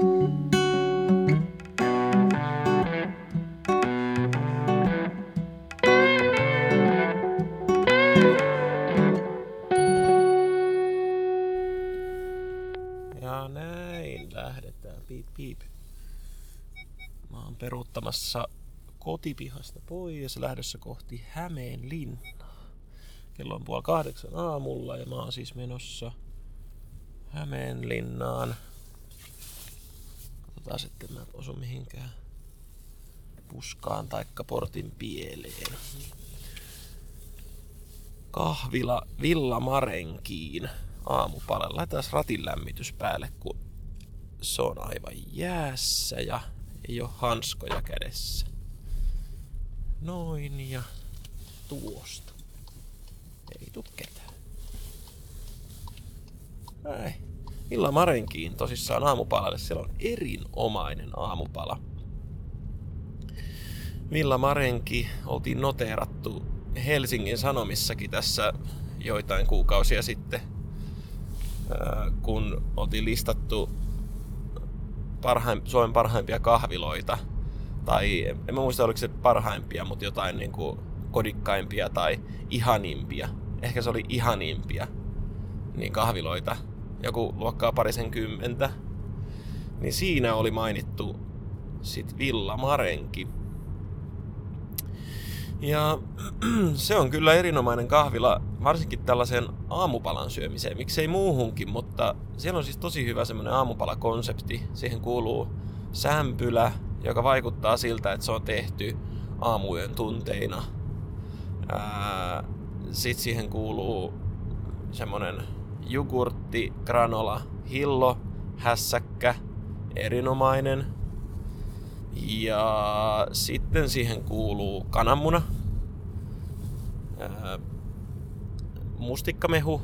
Lähdetään. Peruuttamassa kotipihasta pois lähdössä kohti Hämeenlinnaa. Kello on puoli kahdeksan aamulla ja mä oon siis menossa Hämeenlinnaan. Katsotaan sitten, mä osu mihinkään puskaan taikka portin pieleen. Kahvila Villa Marenkiin aamupalalle. Laitetaan ratin lämmitys päälle, kun se on aivan jäässä ja ei ole hanskoja kädessä. Noin ja tuosta. Ei tuu ketään. Ei. Villa Marenkiin tosissaan aamupalalle. Siellä on erinomainen aamupala. Villa Marenki oltiin noteerattu Helsingin Sanomissakin tässä joitain kuukausia sitten, kun oltiin listattu parhaim, Suomen parhaimpia kahviloita. Tai en mä muista oliko se parhaimpia, mutta jotain niin kuin kodikkaimpia tai ihanimpia. Ehkä se oli ihanimpia niin kahviloita. Joku luokkaa parisen kymmentä. Niin siinä oli mainittu sit Villa Marenki. Ja se on kyllä erinomainen kahvila, varsinkin tällaisen aamupalan syömiseen, miksei muuhunkin, mutta siellä on siis tosi hyvä semmoinen aamupalakonsepti. Siihen kuuluu sämpylä, joka vaikuttaa siltä, että se on tehty aamuyön tunteina. Sitten siihen kuuluu semmoinen jogurtti, granola, hillo, hässäkkä, erinomainen. Ja sitten siihen kuuluu kananmuna, mustikkamehu,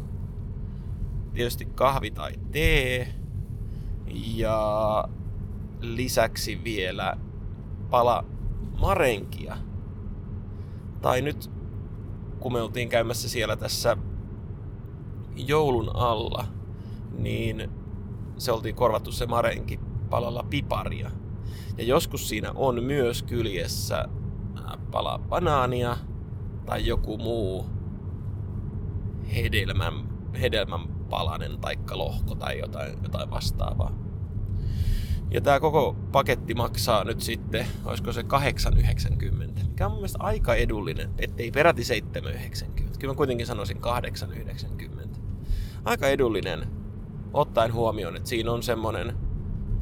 tietysti kahvi tai tee ja lisäksi vielä pala marenkia. Tai nyt kun me oltiin käymässä siellä tässä joulun alla, niin se oltiin korvattu se marenki palalla piparia. Ja joskus siinä on myös kyljessä pala banaania tai joku muu hedelmän, hedelmän palanen tai lohko tai jotain, jotain vastaavaa. Ja tämä koko paketti maksaa nyt sitten, olisiko se 8,90, mikä on mun mielestä aika edullinen, ettei peräti 7,90. Kyllä mä kuitenkin sanoisin 8,90. Aika edullinen, ottaen huomioon, että siinä on semmonen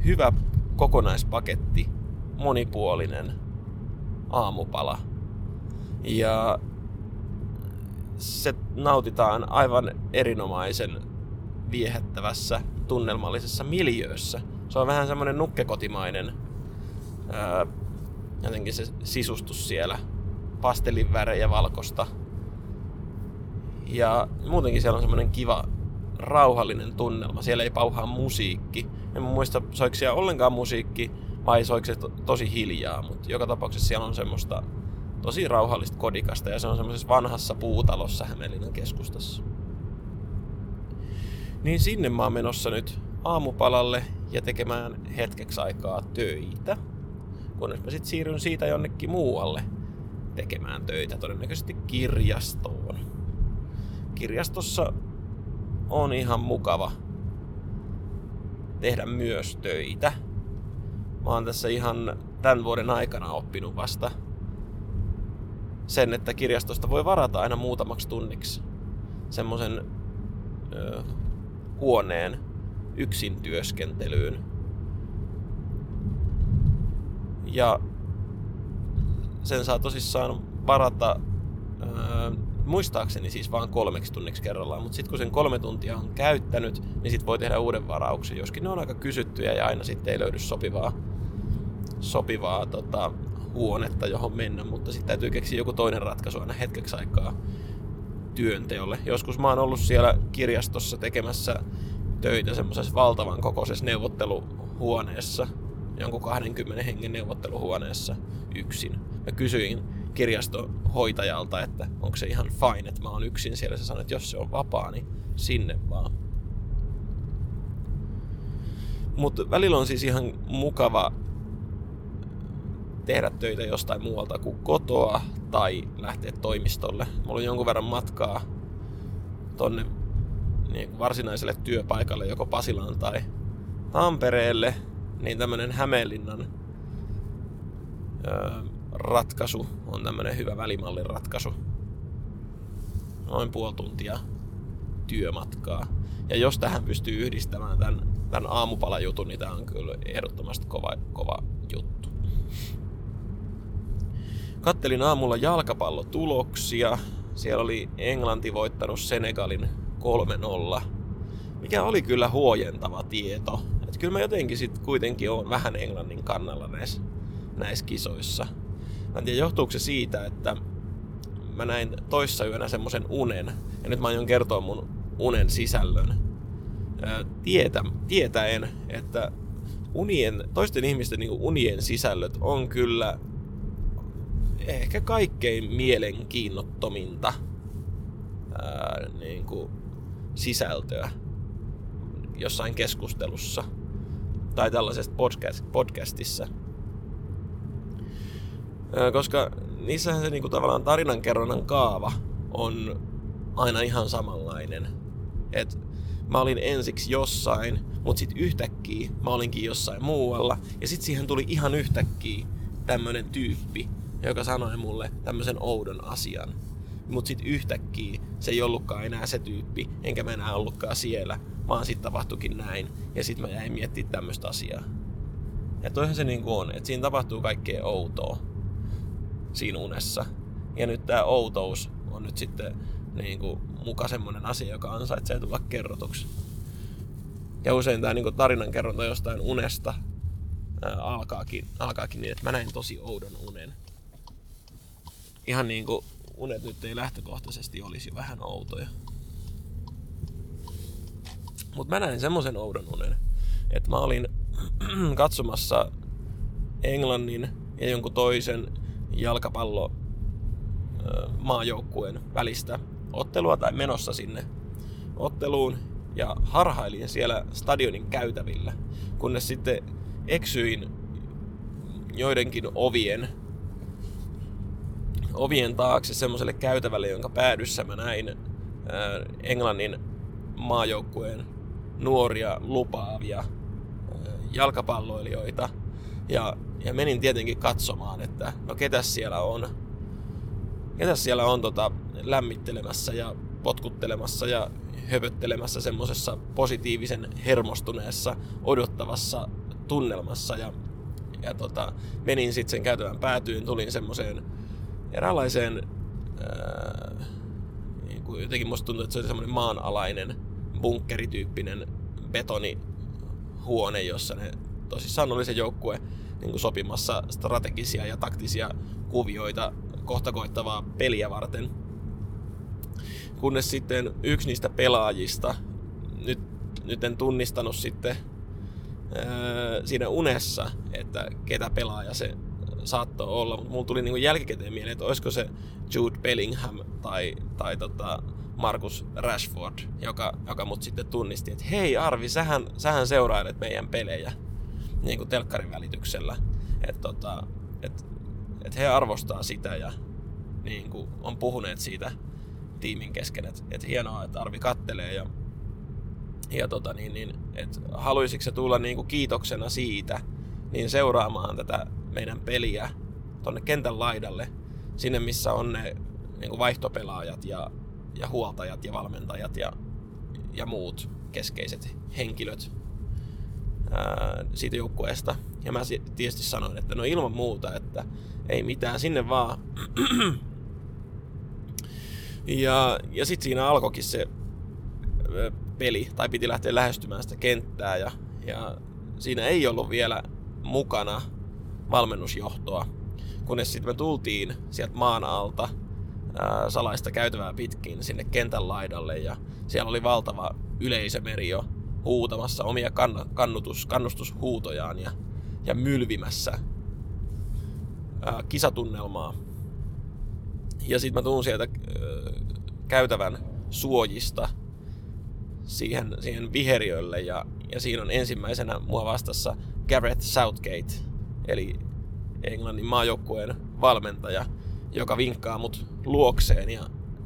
hyvä kokonaispaketti, monipuolinen aamupala. Ja se nautitaan aivan erinomaisen viehättävässä tunnelmallisessa miljöössä. Se on vähän semmoinen nukkekotimainen ää, jotenkin se sisustus siellä. Pastelin värejä valkosta. Ja muutenkin siellä on semmoinen kiva rauhallinen tunnelma. Siellä ei pauhaa musiikki. En muista, soiko siellä ollenkaan musiikki vai soiko se to- tosi hiljaa, mutta joka tapauksessa siellä on semmoista tosi rauhallista kodikasta ja se on semmoisessa vanhassa puutalossa Hämeenlinnan keskustassa. Niin sinne mä oon menossa nyt aamupalalle ja tekemään hetkeksi aikaa töitä. Kunnes mä sit siirryn siitä jonnekin muualle tekemään töitä, todennäköisesti kirjastoon. Kirjastossa on ihan mukava tehdä myös töitä. Mä oon tässä ihan tämän vuoden aikana oppinut vasta sen, että kirjastosta voi varata aina muutamaksi tunniksi semmoisen huoneen yksin työskentelyyn. Ja sen saa tosissaan varata öö, muistaakseni siis vain kolmeksi tunniksi kerrallaan, mutta sitten kun sen kolme tuntia on käyttänyt, niin sitten voi tehdä uuden varauksen, joskin ne on aika kysyttyjä ja aina sitten ei löydy sopivaa, sopivaa tota, huonetta, johon mennä, mutta sitten täytyy keksiä joku toinen ratkaisu aina hetkeksi aikaa työnteolle. Joskus mä oon ollut siellä kirjastossa tekemässä töitä semmoisessa valtavan kokoisessa neuvotteluhuoneessa, jonkun 20 hengen neuvotteluhuoneessa yksin. Mä kysyin kirjastohoitajalta, että onko se ihan fine, että mä oon yksin siellä. Se sanoi, että jos se on vapaa, niin sinne vaan. Mutta välillä on siis ihan mukava tehdä töitä jostain muualta kuin kotoa tai lähteä toimistolle. Mulla on jonkun verran matkaa tonne niin varsinaiselle työpaikalle, joko Pasilaan tai Tampereelle, niin tämmönen Hämeenlinnan öö, ratkaisu on tämmönen hyvä välimallin ratkaisu. Noin puoli tuntia työmatkaa. Ja jos tähän pystyy yhdistämään tämän, tämän aamupalajutun, niin tämä on kyllä ehdottomasti kova, kova juttu. Kattelin aamulla jalkapallotuloksia. Siellä oli Englanti voittanut Senegalin 3-0, mikä oli kyllä huojentava tieto. Et kyllä mä jotenkin sit kuitenkin on vähän Englannin kannalla näissä, näissä kisoissa. Mä en tiedä, johtuuko se siitä, että mä näin toissa yönä semmoisen unen, ja nyt mä aion kertoa mun unen sisällön. Tietä, tietäen, että unien, toisten ihmisten niin unien sisällöt on kyllä ehkä kaikkein mielenkiinnottominta ää, niin kuin sisältöä jossain keskustelussa tai tällaisessa podcast, podcastissa. Koska niissähän se niin kuin, tavallaan tarinankerronnan kaava on aina ihan samanlainen. Et mä olin ensiksi jossain, mutta sitten yhtäkkiä mä olinkin jossain muualla. Ja sitten siihen tuli ihan yhtäkkiä tämmönen tyyppi, joka sanoi mulle tämmöisen oudon asian. Mutta sitten yhtäkkiä se ei ollutkaan enää se tyyppi, enkä mä enää ollutkaan siellä, vaan sitten tapahtuikin näin. Ja sitten mä jäin miettimään tämmöistä asiaa. Ja toihan se niinku on, että siinä tapahtuu kaikkea outoa siinä unessa. Ja nyt tämä outous on nyt sitten niinku muka semmoinen asia, joka ansaitsee tulla kerrotuksi. Ja usein tämä niinku tarinankerronta jostain unesta ää, alkaakin, alkaakin niin, että mä näin tosi oudon unen ihan niin kuin unet nyt ei lähtökohtaisesti olisi vähän outoja. Mutta mä näin semmoisen oudon unen, että mä olin katsomassa Englannin ja jonkun toisen jalkapallo maajoukkueen välistä ottelua tai menossa sinne otteluun ja harhailin siellä stadionin käytävillä, kunnes sitten eksyin joidenkin ovien ovien taakse semmoiselle käytävälle, jonka päädyssä mä näin Englannin maajoukkueen nuoria lupaavia jalkapalloilijoita. Ja, ja menin tietenkin katsomaan, että no ketäs siellä on. Ketäs siellä on tota, lämmittelemässä ja potkuttelemassa ja höpöttelemässä semmoisessa positiivisen hermostuneessa odottavassa tunnelmassa ja, ja tota, menin sitten sen käytävän päätyyn, tulin semmoiseen eräänlaiseen, ää, niin kuin jotenkin musta tuntuu, että se oli semmoinen maanalainen bunkkerityyppinen betonihuone, jossa ne tosissaan oli se joukkue niin kuin sopimassa strategisia ja taktisia kuvioita kohta koittavaa peliä varten. Kunnes sitten yksi niistä pelaajista, nyt, nyt en tunnistanut sitten ää, siinä unessa, että ketä pelaaja se saattoi olla, mutta mulla tuli niinku jälkikäteen mieleen, että olisiko se Jude Bellingham tai, tai tota Marcus Rashford, joka, joka mut sitten tunnisti, että hei Arvi, sähän, sähän seurailet meidän pelejä niin kuin telkkarin välityksellä. Että tota, et, et he arvostaa sitä ja niin kuin on puhuneet siitä tiimin kesken, että et hienoa, että Arvi kattelee ja, ja tota, niin, niin, et haluaisiko se tulla niin kuin kiitoksena siitä, niin seuraamaan tätä meidän peliä tonne kentän laidalle, sinne missä on ne niin kuin vaihtopelaajat ja, ja huoltajat ja valmentajat ja, ja muut keskeiset henkilöt ää, siitä joukkueesta. Ja mä tietysti sanoin, että no ilman muuta, että ei mitään, sinne vaan. ja ja sitten siinä alkoikin se peli, tai piti lähteä lähestymään sitä kenttää, ja, ja siinä ei ollut vielä mukana valmennusjohtoa, kunnes sitten me tultiin sieltä maan alta ää, salaista käytävää pitkin sinne kentän laidalle ja siellä oli valtava yleisömeri jo huutamassa omia kann- kannutus, kannustushuutojaan ja, ja mylvimässä ää, kisatunnelmaa. Ja sitten mä tuun sieltä ää, käytävän suojista siihen, siihen viheriölle ja, ja siinä on ensimmäisenä mua vastassa Gareth Southgate, eli Englannin maajoukkueen valmentaja, joka vinkkaa mut luokseen ja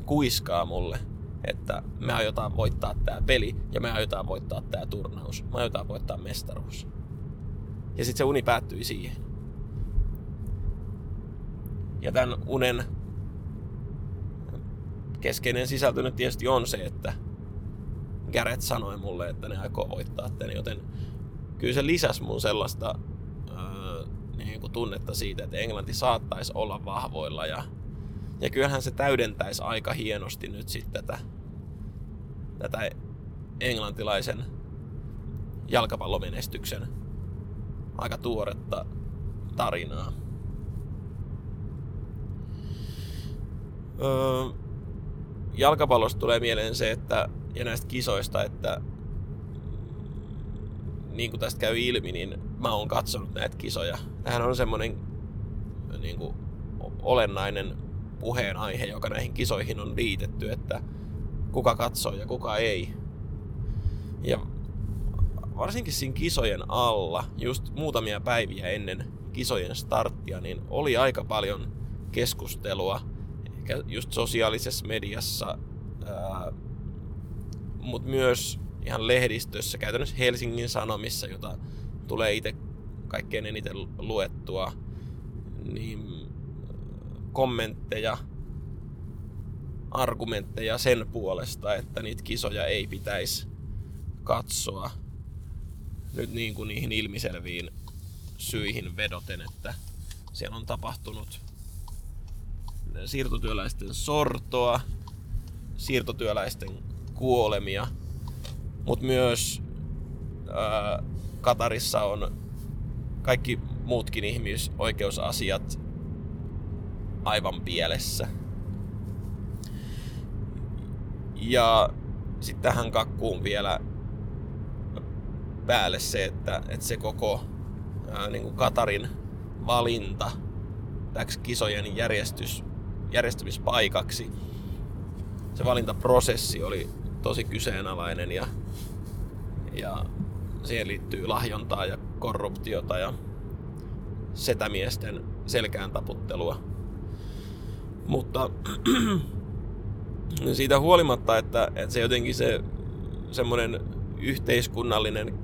kuiskaa mulle, että me aiotaan voittaa tää peli ja me aiotaan voittaa tää turnaus. Me aiotaan voittaa mestaruus. Ja sitten se uni päättyi siihen. Ja tämän unen keskeinen sisältö nyt tietysti on se, että Gareth sanoi mulle, että ne aikoo voittaa tämän, joten kyllä se lisäsi mun sellaista öö, niin kuin tunnetta siitä, että Englanti saattaisi olla vahvoilla ja, ja kyllähän se täydentäisi aika hienosti nyt sitten tätä, tätä englantilaisen jalkapallomenestyksen aika tuoretta tarinaa. Öö, jalkapallosta tulee mieleen se, että, ja näistä kisoista, että niin kuin tästä käy ilmi, niin mä oon katsonut näitä kisoja. Tähän on semmoinen niin kuin, olennainen puheenaihe, joka näihin kisoihin on liitetty, että kuka katsoo ja kuka ei. Ja varsinkin siinä kisojen alla, just muutamia päiviä ennen kisojen starttia, niin oli aika paljon keskustelua, ehkä just sosiaalisessa mediassa, mutta myös ihan lehdistössä, käytännössä Helsingin Sanomissa, jota tulee itse kaikkein eniten luettua, niin kommentteja, argumentteja sen puolesta, että niitä kisoja ei pitäisi katsoa nyt niin kuin niihin ilmiselviin syihin vedoten, että siellä on tapahtunut siirtotyöläisten sortoa, siirtotyöläisten kuolemia, mutta myös ää, Katarissa on kaikki muutkin ihmisoikeusasiat aivan pielessä. Ja sitten tähän kakkuun vielä päälle se, että, että se koko ää, niin kuin Katarin valinta täksi kisojen järjestys, järjestämispaikaksi, se valintaprosessi oli tosi kyseenalainen ja, ja siihen liittyy lahjontaa ja korruptiota ja setämiesten selkään taputtelua. Mutta siitä huolimatta, että, että se jotenkin se semmoinen yhteiskunnallinen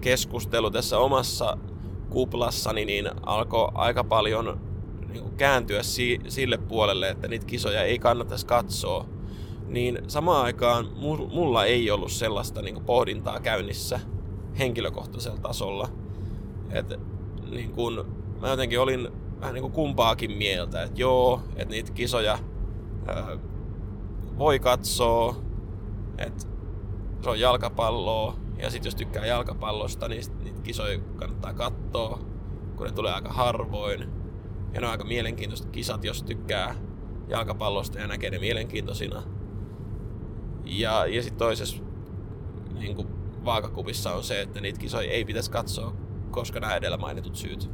keskustelu tässä omassa kuplassani niin alkoi aika paljon niin kääntyä si- sille puolelle, että niitä kisoja ei kannattaisi katsoa, niin samaan aikaan mulla ei ollut sellaista niin pohdintaa käynnissä henkilökohtaisella tasolla. Et, niin kun, mä jotenkin olin vähän niin kuin kumpaakin mieltä, että joo, että niitä kisoja ää, voi katsoa, että se on jalkapalloa, ja sitten jos tykkää jalkapallosta, niin niitä kisoja kannattaa katsoa, kun ne tulee aika harvoin. Ja ne on aika mielenkiintoiset kisat, jos tykkää jalkapallosta ja näkee ne mielenkiintoisina. Ja, ja sitten toisessa niin kuin vaakakupissa on se, että niitä kisoja ei pitäisi katsoa, koska nämä edellä mainitut syyt.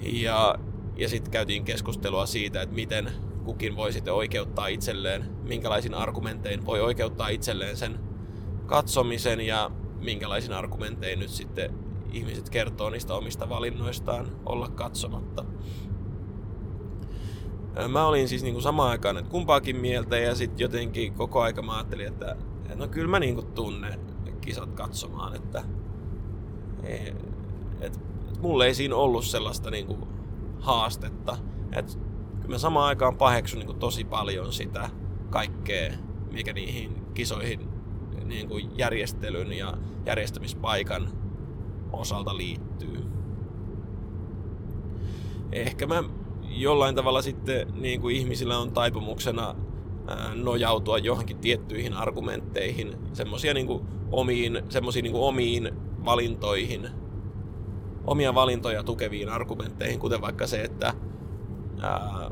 Ja, ja sitten käytiin keskustelua siitä, että miten kukin voi sitten oikeuttaa itselleen, minkälaisin argumentein voi oikeuttaa itselleen sen katsomisen ja minkälaisin argumentein nyt sitten ihmiset kertoo niistä omista valinnoistaan olla katsomatta. Mä olin siis niinku samaan aikaan että kumpaakin mieltä ja sitten jotenkin koko aika mä ajattelin, että no kyllä mä niinku tunnen kisat katsomaan, että et, et, et mulle ei siinä ollut sellaista niinku haastetta. Et, kyllä mä samaan aikaan paheksun niinku tosi paljon sitä kaikkea, mikä niihin kisoihin niin kuin järjestelyn ja järjestämispaikan osalta liittyy. Ehkä mä jollain tavalla sitten niin kuin ihmisillä on taipumuksena nojautua johonkin tiettyihin argumentteihin, semmoisia niin omiin, semmosia niin omiin valintoihin, omia valintoja tukeviin argumentteihin, kuten vaikka se, että ää,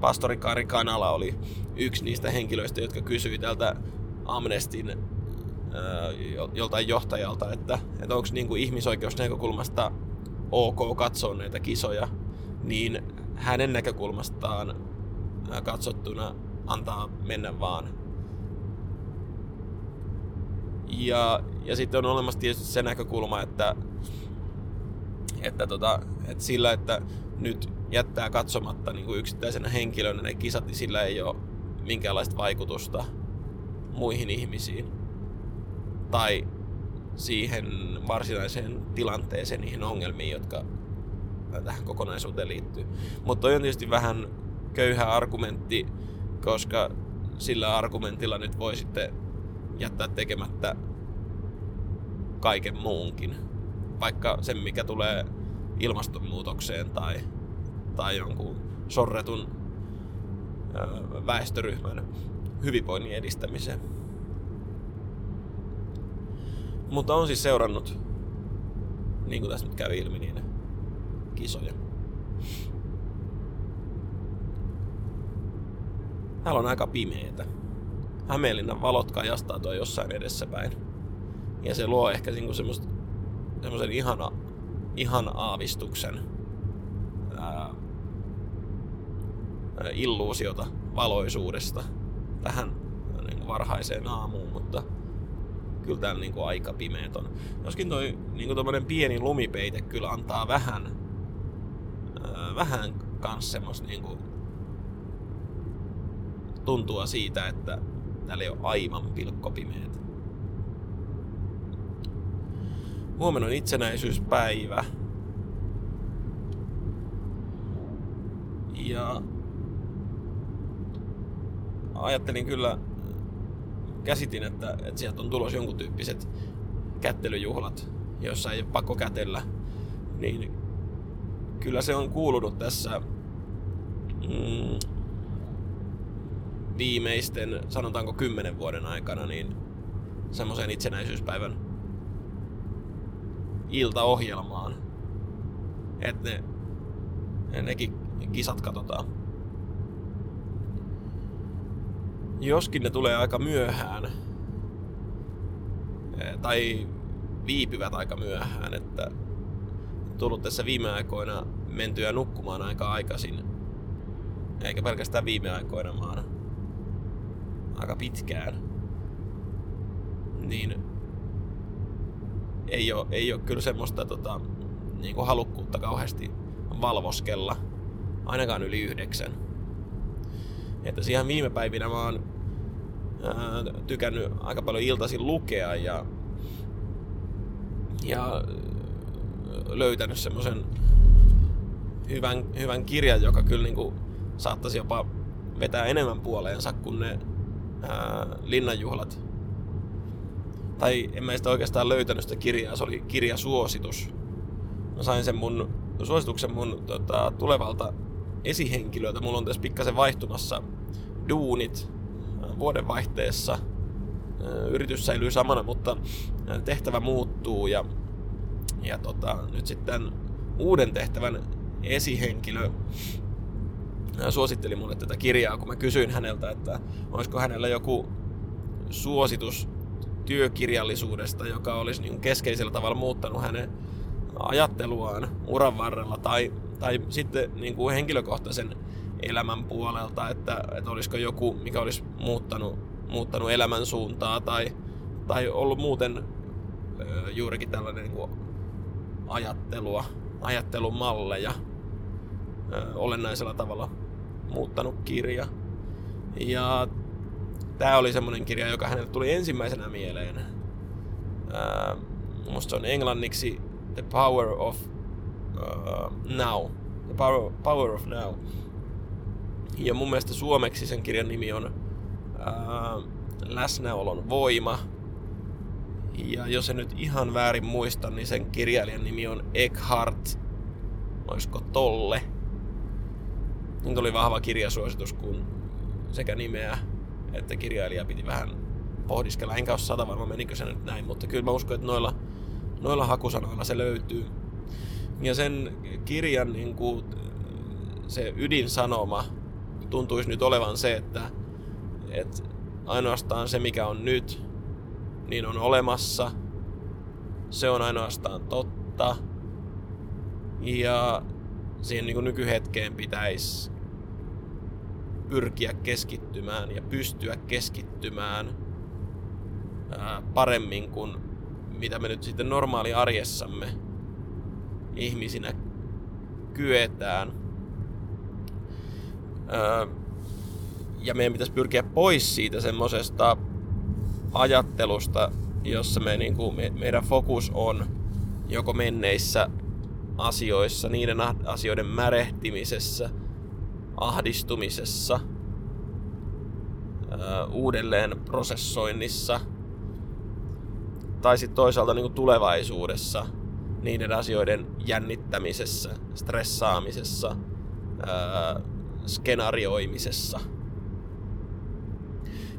pastori Kari Kanala oli yksi niistä henkilöistä, jotka kysyi tältä Amnestin äh, joltain johtajalta, että, että onko niin kuin ihmisoikeusnäkökulmasta ok katsoa näitä kisoja, niin hänen näkökulmastaan äh, katsottuna antaa mennä vaan. Ja, ja sitten on olemassa tietysti se näkökulma, että, että, tota, että sillä, että nyt jättää katsomatta niin kuin yksittäisenä henkilönä ne kisat, niin sillä ei ole minkäänlaista vaikutusta muihin ihmisiin. Tai siihen varsinaiseen tilanteeseen, niihin ongelmiin, jotka tähän kokonaisuuteen liittyy. Mutta toi on tietysti vähän köyhä argumentti, koska sillä argumentilla nyt voi sitten jättää tekemättä kaiken muunkin. Vaikka sen, mikä tulee ilmastonmuutokseen tai, tai jonkun sorretun väestöryhmän hyvinvoinnin edistämiseen. Mutta on siis seurannut, niin kuin tässä nyt kävi ilmi, niin kisoja. Täällä on aika pimeetä. Hämeenlinnan valot kajastaa tuo jossain edessäpäin. Ja se luo ehkä niinku semmoista, semmoisen ihana, ihan aavistuksen ää, illuusiota valoisuudesta tähän niin varhaiseen aamuun, mutta kyllä täällä niin kuin aika pimeät on. Joskin toi niin kuin pieni lumipeite kyllä antaa vähän, ää, vähän kans semmos niin kuin tuntua siitä, että täällä ei ole aivan pilkkopimeet. Huomenna on itsenäisyyspäivä. Ja ajattelin kyllä, käsitin, että, että sieltä on tulos jonkun tyyppiset kättelyjuhlat, jossa ei ole pakko kätellä. Niin kyllä se on kuulunut tässä mm, viimeisten, sanotaanko kymmenen vuoden aikana, niin semmoisen itsenäisyyspäivän iltaohjelmaan. Että ne, nekin kisat katsotaan. Joskin ne tulee aika myöhään, eh, tai viipyvät aika myöhään, että tullut tässä viime aikoina mentyä nukkumaan aika aikaisin. Eikä pelkästään viime aikoina, vaan aika pitkään. Niin ei ole, ei ole kyllä semmoista tota, niin kuin halukkuutta kauheasti valvoskella, ainakaan yli yhdeksän. Että siihen viime päivinä mä oon ää, tykännyt aika paljon iltaisin lukea ja, ja löytänyt semmoisen hyvän, hyvän kirjan, joka kyllä niin kuin saattaisi jopa vetää enemmän puoleensa kuin ne ää, linnanjuhlat. Tai en mä sitä oikeastaan löytänyt sitä kirjaa, se oli kirjasuositus. Mä sain sen mun suosituksen mun tota, tulevalta esihenkilöltä. Mulla on tässä pikkasen vaihtumassa duunit vuodenvaihteessa. Yritys säilyy samana, mutta tehtävä muuttuu ja, ja tota, nyt sitten uuden tehtävän esihenkilö suositteli mulle tätä kirjaa, kun mä kysyin häneltä, että olisiko hänellä joku suositus työkirjallisuudesta, joka olisi niin keskeisellä tavalla muuttanut hänen ajatteluaan uran varrella tai, tai sitten niin kuin henkilökohtaisen elämän puolelta, että, että olisiko joku, mikä olisi muuttanut, muuttanut elämän suuntaa tai, tai ollut muuten juurikin tällainen niin kuin ajattelua, ajattelumalleja olennaisella tavalla muuttanut kirja. Ja tämä oli semmoinen kirja, joka hänelle tuli ensimmäisenä mieleen. Ää, musta on englanniksi The Power of uh, Now. The Power, Power of Now. Ja mun mielestä suomeksi sen kirjan nimi on ää, Läsnäolon voima. Ja jos en nyt ihan väärin muista, niin sen kirjailijan nimi on Eckhart, olisiko Tolle. Nyt oli vahva kirjasuositus, kun sekä nimeä että kirjailija piti vähän pohdiskella. Enkä ole sata varma, menikö se nyt näin, mutta kyllä mä uskon, että noilla, noilla hakusanoilla se löytyy. Ja sen kirjan niin kuin, se ydinsanoma tuntuisi nyt olevan se, että, että ainoastaan se, mikä on nyt, niin on olemassa. Se on ainoastaan totta. Ja siihen niin kuin nykyhetkeen pitäisi pyrkiä keskittymään ja pystyä keskittymään ää, paremmin kuin mitä me nyt sitten normaali arjessamme ihmisinä kyetään. Ää, ja meidän pitäisi pyrkiä pois siitä semmoisesta ajattelusta, jossa me, niin kuin, me, meidän fokus on joko menneissä asioissa, niiden asioiden märehtimisessä, ahdistumisessa, uudelleen prosessoinnissa tai sitten toisaalta niin tulevaisuudessa niiden asioiden jännittämisessä, stressaamisessa, skenaarioimisessa –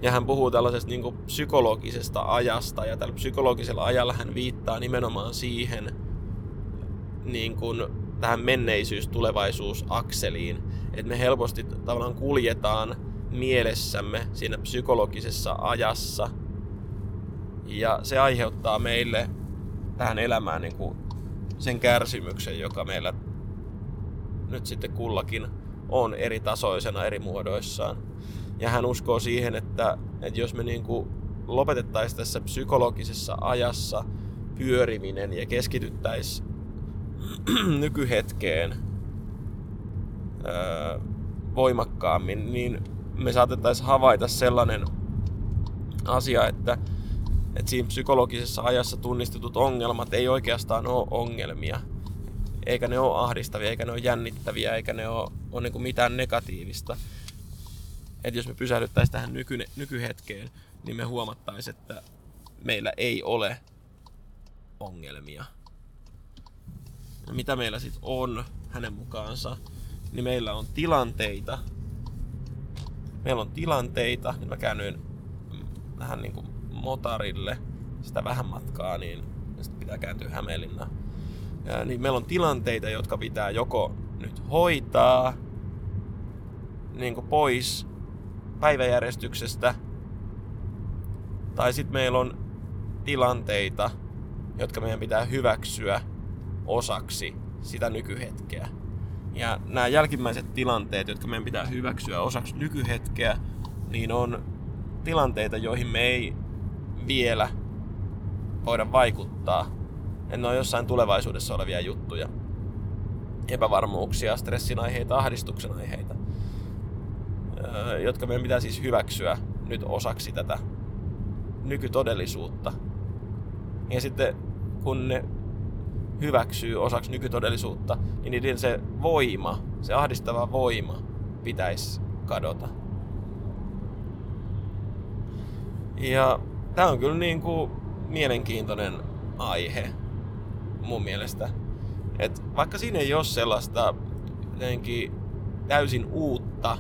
ja hän puhuu tällaisesta niin kuin psykologisesta ajasta, ja tällä psykologisella ajalla hän viittaa nimenomaan siihen niin kuin tähän menneisyys-tulevaisuus-akseliin, että me helposti tavallaan kuljetaan mielessämme siinä psykologisessa ajassa, ja se aiheuttaa meille tähän elämään niin kuin sen kärsimyksen, joka meillä nyt sitten kullakin on eri tasoisena eri muodoissaan. Ja hän uskoo siihen, että, että jos me niin kuin lopetettaisiin tässä psykologisessa ajassa pyöriminen ja keskityttäisiin nykyhetkeen öö, voimakkaammin, niin me saatettaisiin havaita sellainen asia, että, että siinä psykologisessa ajassa tunnistetut ongelmat ei oikeastaan ole ongelmia. Eikä ne ole ahdistavia, eikä ne ole jännittäviä, eikä ne ole, ole niin mitään negatiivista että jos me pysähdyttäisiin tähän nyky, nykyhetkeen, niin me huomattaisiin, että meillä ei ole ongelmia. Mitä meillä sitten on hänen mukaansa, niin meillä on tilanteita. Meillä on tilanteita, nyt mä käännyin vähän niin kuin motarille sitä vähän matkaa, niin sitten pitää kääntyä Hämeenlinnaan. Ja, niin meillä on tilanteita, jotka pitää joko nyt hoitaa niin kuin pois päiväjärjestyksestä. Tai sitten meillä on tilanteita, jotka meidän pitää hyväksyä osaksi sitä nykyhetkeä. Ja nämä jälkimmäiset tilanteet, jotka meidän pitää hyväksyä osaksi nykyhetkeä, niin on tilanteita, joihin me ei vielä voida vaikuttaa. Ne on jossain tulevaisuudessa olevia juttuja. Epävarmuuksia, stressin aiheita, ahdistuksen aiheita jotka meidän pitää siis hyväksyä nyt osaksi tätä nykytodellisuutta. Ja sitten kun ne hyväksyy osaksi nykytodellisuutta, niin niiden se voima, se ahdistava voima pitäisi kadota. Ja tämä on kyllä niin kuin mielenkiintoinen aihe mun mielestä. Et vaikka siinä ei ole sellaista täysin uutta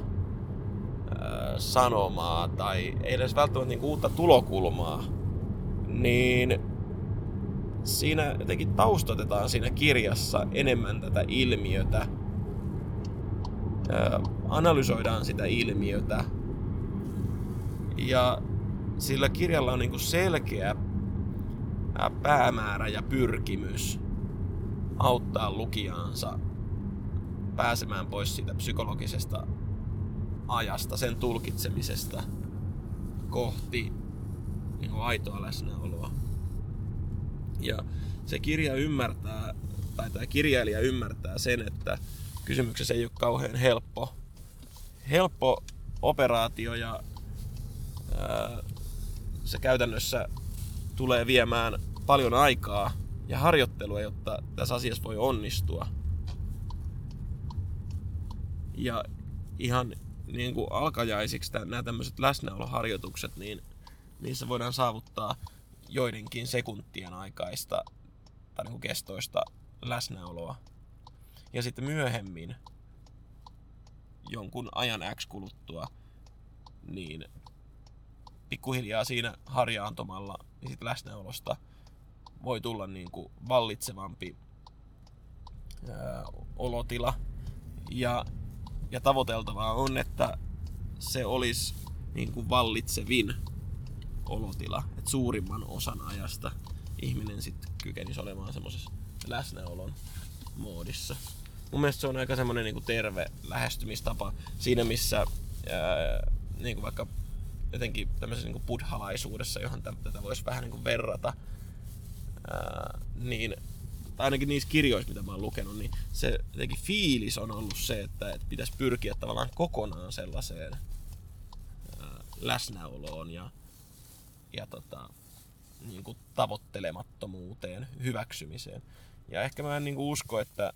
sanomaa tai ei edes välttämättä niin uutta tulokulmaa, niin siinä jotenkin taustatetaan siinä kirjassa enemmän tätä ilmiötä, analysoidaan sitä ilmiötä ja sillä kirjalla on niin selkeä päämäärä ja pyrkimys auttaa lukijaansa pääsemään pois siitä psykologisesta ajasta, sen tulkitsemisesta kohti niin aitoa läsnäoloa. Ja se kirja ymmärtää, tai tämä kirjailija ymmärtää sen, että kysymyksessä ei ole kauhean helppo, helppo operaatio ja ää, se käytännössä tulee viemään paljon aikaa ja harjoittelua, jotta tässä asiassa voi onnistua. Ja ihan niin kuin alkajaisiksi nämä tämmöiset läsnäoloharjoitukset, niin niissä voidaan saavuttaa joidenkin sekuntien aikaista tai niin kuin kestoista läsnäoloa. Ja sitten myöhemmin, jonkun ajan X kuluttua, niin pikkuhiljaa siinä harjaantomalla niin sit läsnäolosta voi tulla niin kuin vallitsevampi ää, olotila. Ja ja tavoiteltavaa on, että se olisi niin kuin vallitsevin olotila. Että suurimman osan ajasta ihminen sitten kykenisi olemaan semmoisessa läsnäolon moodissa. Mun mielestä se on aika semmoinen niin kuin terve lähestymistapa siinä, missä ää, niin kuin vaikka jotenkin tämmöisessä niin buddhalaisuudessa, johon tätä voisi vähän niin kuin verrata, ää, niin tai ainakin niissä kirjoissa, mitä mä oon lukenut, niin se jotenkin fiilis on ollut se, että, että pitäisi pyrkiä tavallaan kokonaan sellaiseen ää, läsnäoloon ja, ja tota, niin kuin tavoittelemattomuuteen, hyväksymiseen. Ja ehkä mä en niin kuin usko, että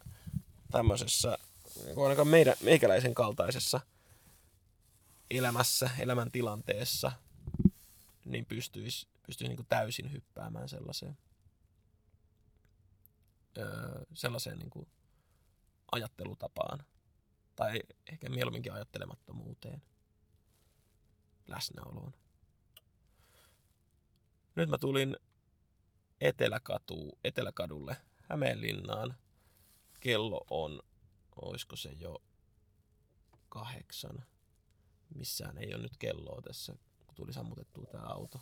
tämmöisessä, niin ainakaan meidän, meikäläisen kaltaisessa elämässä, elämäntilanteessa, niin pystyisi, pystyisi niin kuin täysin hyppäämään sellaiseen, öö, sellaiseen niin kuin ajattelutapaan. Tai ehkä mieluumminkin ajattelemattomuuteen, läsnäoloon. Nyt mä tulin Eteläkatu, Eteläkadulle Hämeenlinnaan. Kello on, oisko se jo kahdeksan. Missään ei ole nyt kelloa tässä, kun tuli sammutettua tämä auto.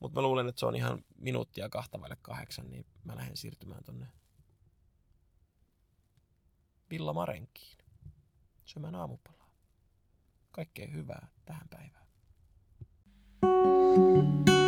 Mutta mä luulen, että se on ihan minuuttia kahta vaille kahdeksan, niin mä lähden siirtymään tonne Villa Marenkiin syömään aamupalaa. Kaikkea hyvää tähän päivään. Música